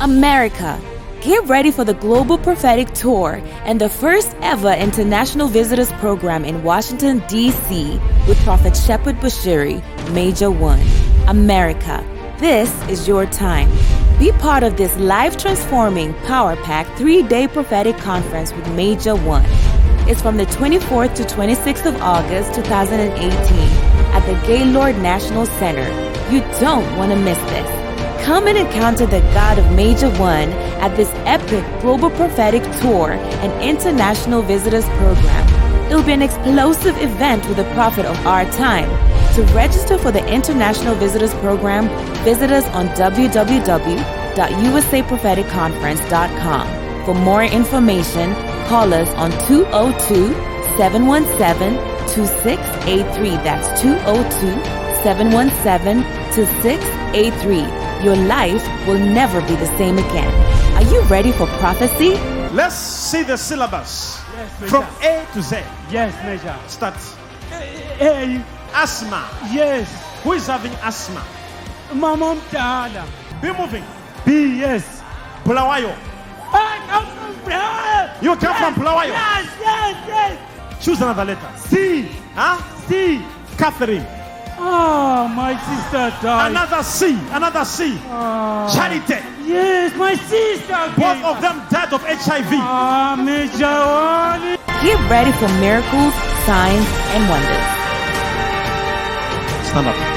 America, get ready for the Global Prophetic Tour and the first ever international visitors program in Washington, D.C. with Prophet Shepherd Bushiri, Major One. America, this is your time. Be part of this life transforming Power Pack three day prophetic conference with Major One. It's from the 24th to 26th of August 2018 at the Gaylord National Center. You don't want to miss this. Come and encounter the God of Major One at this epic global prophetic tour and international visitors program. It'll be an explosive event with the prophet of our time. To register for the International Visitors Program, visit us on www.usapropheticconference.com. For more information, call us on 202 717 2683. That's 202 717 2683. Your life will never be the same again. Are you ready for prophecy? Let's see the syllabus Yes, from A to Z. Yes, Major. Start. A. Asthma. yes. Who is having asthma? Mama mdala. Be moving. B, yes. Bulawayo. I come from Brazil. You come from Bulawayo. Yes, yes, yes. Choose another letter. C, Huh? C. Catherine. Oh, my sister died. Another C. Another C. Ah, Charity. Yes, my sister. Both of them died of HIV. Ah, Get ready for miracles, signs, and wonders. Stand up.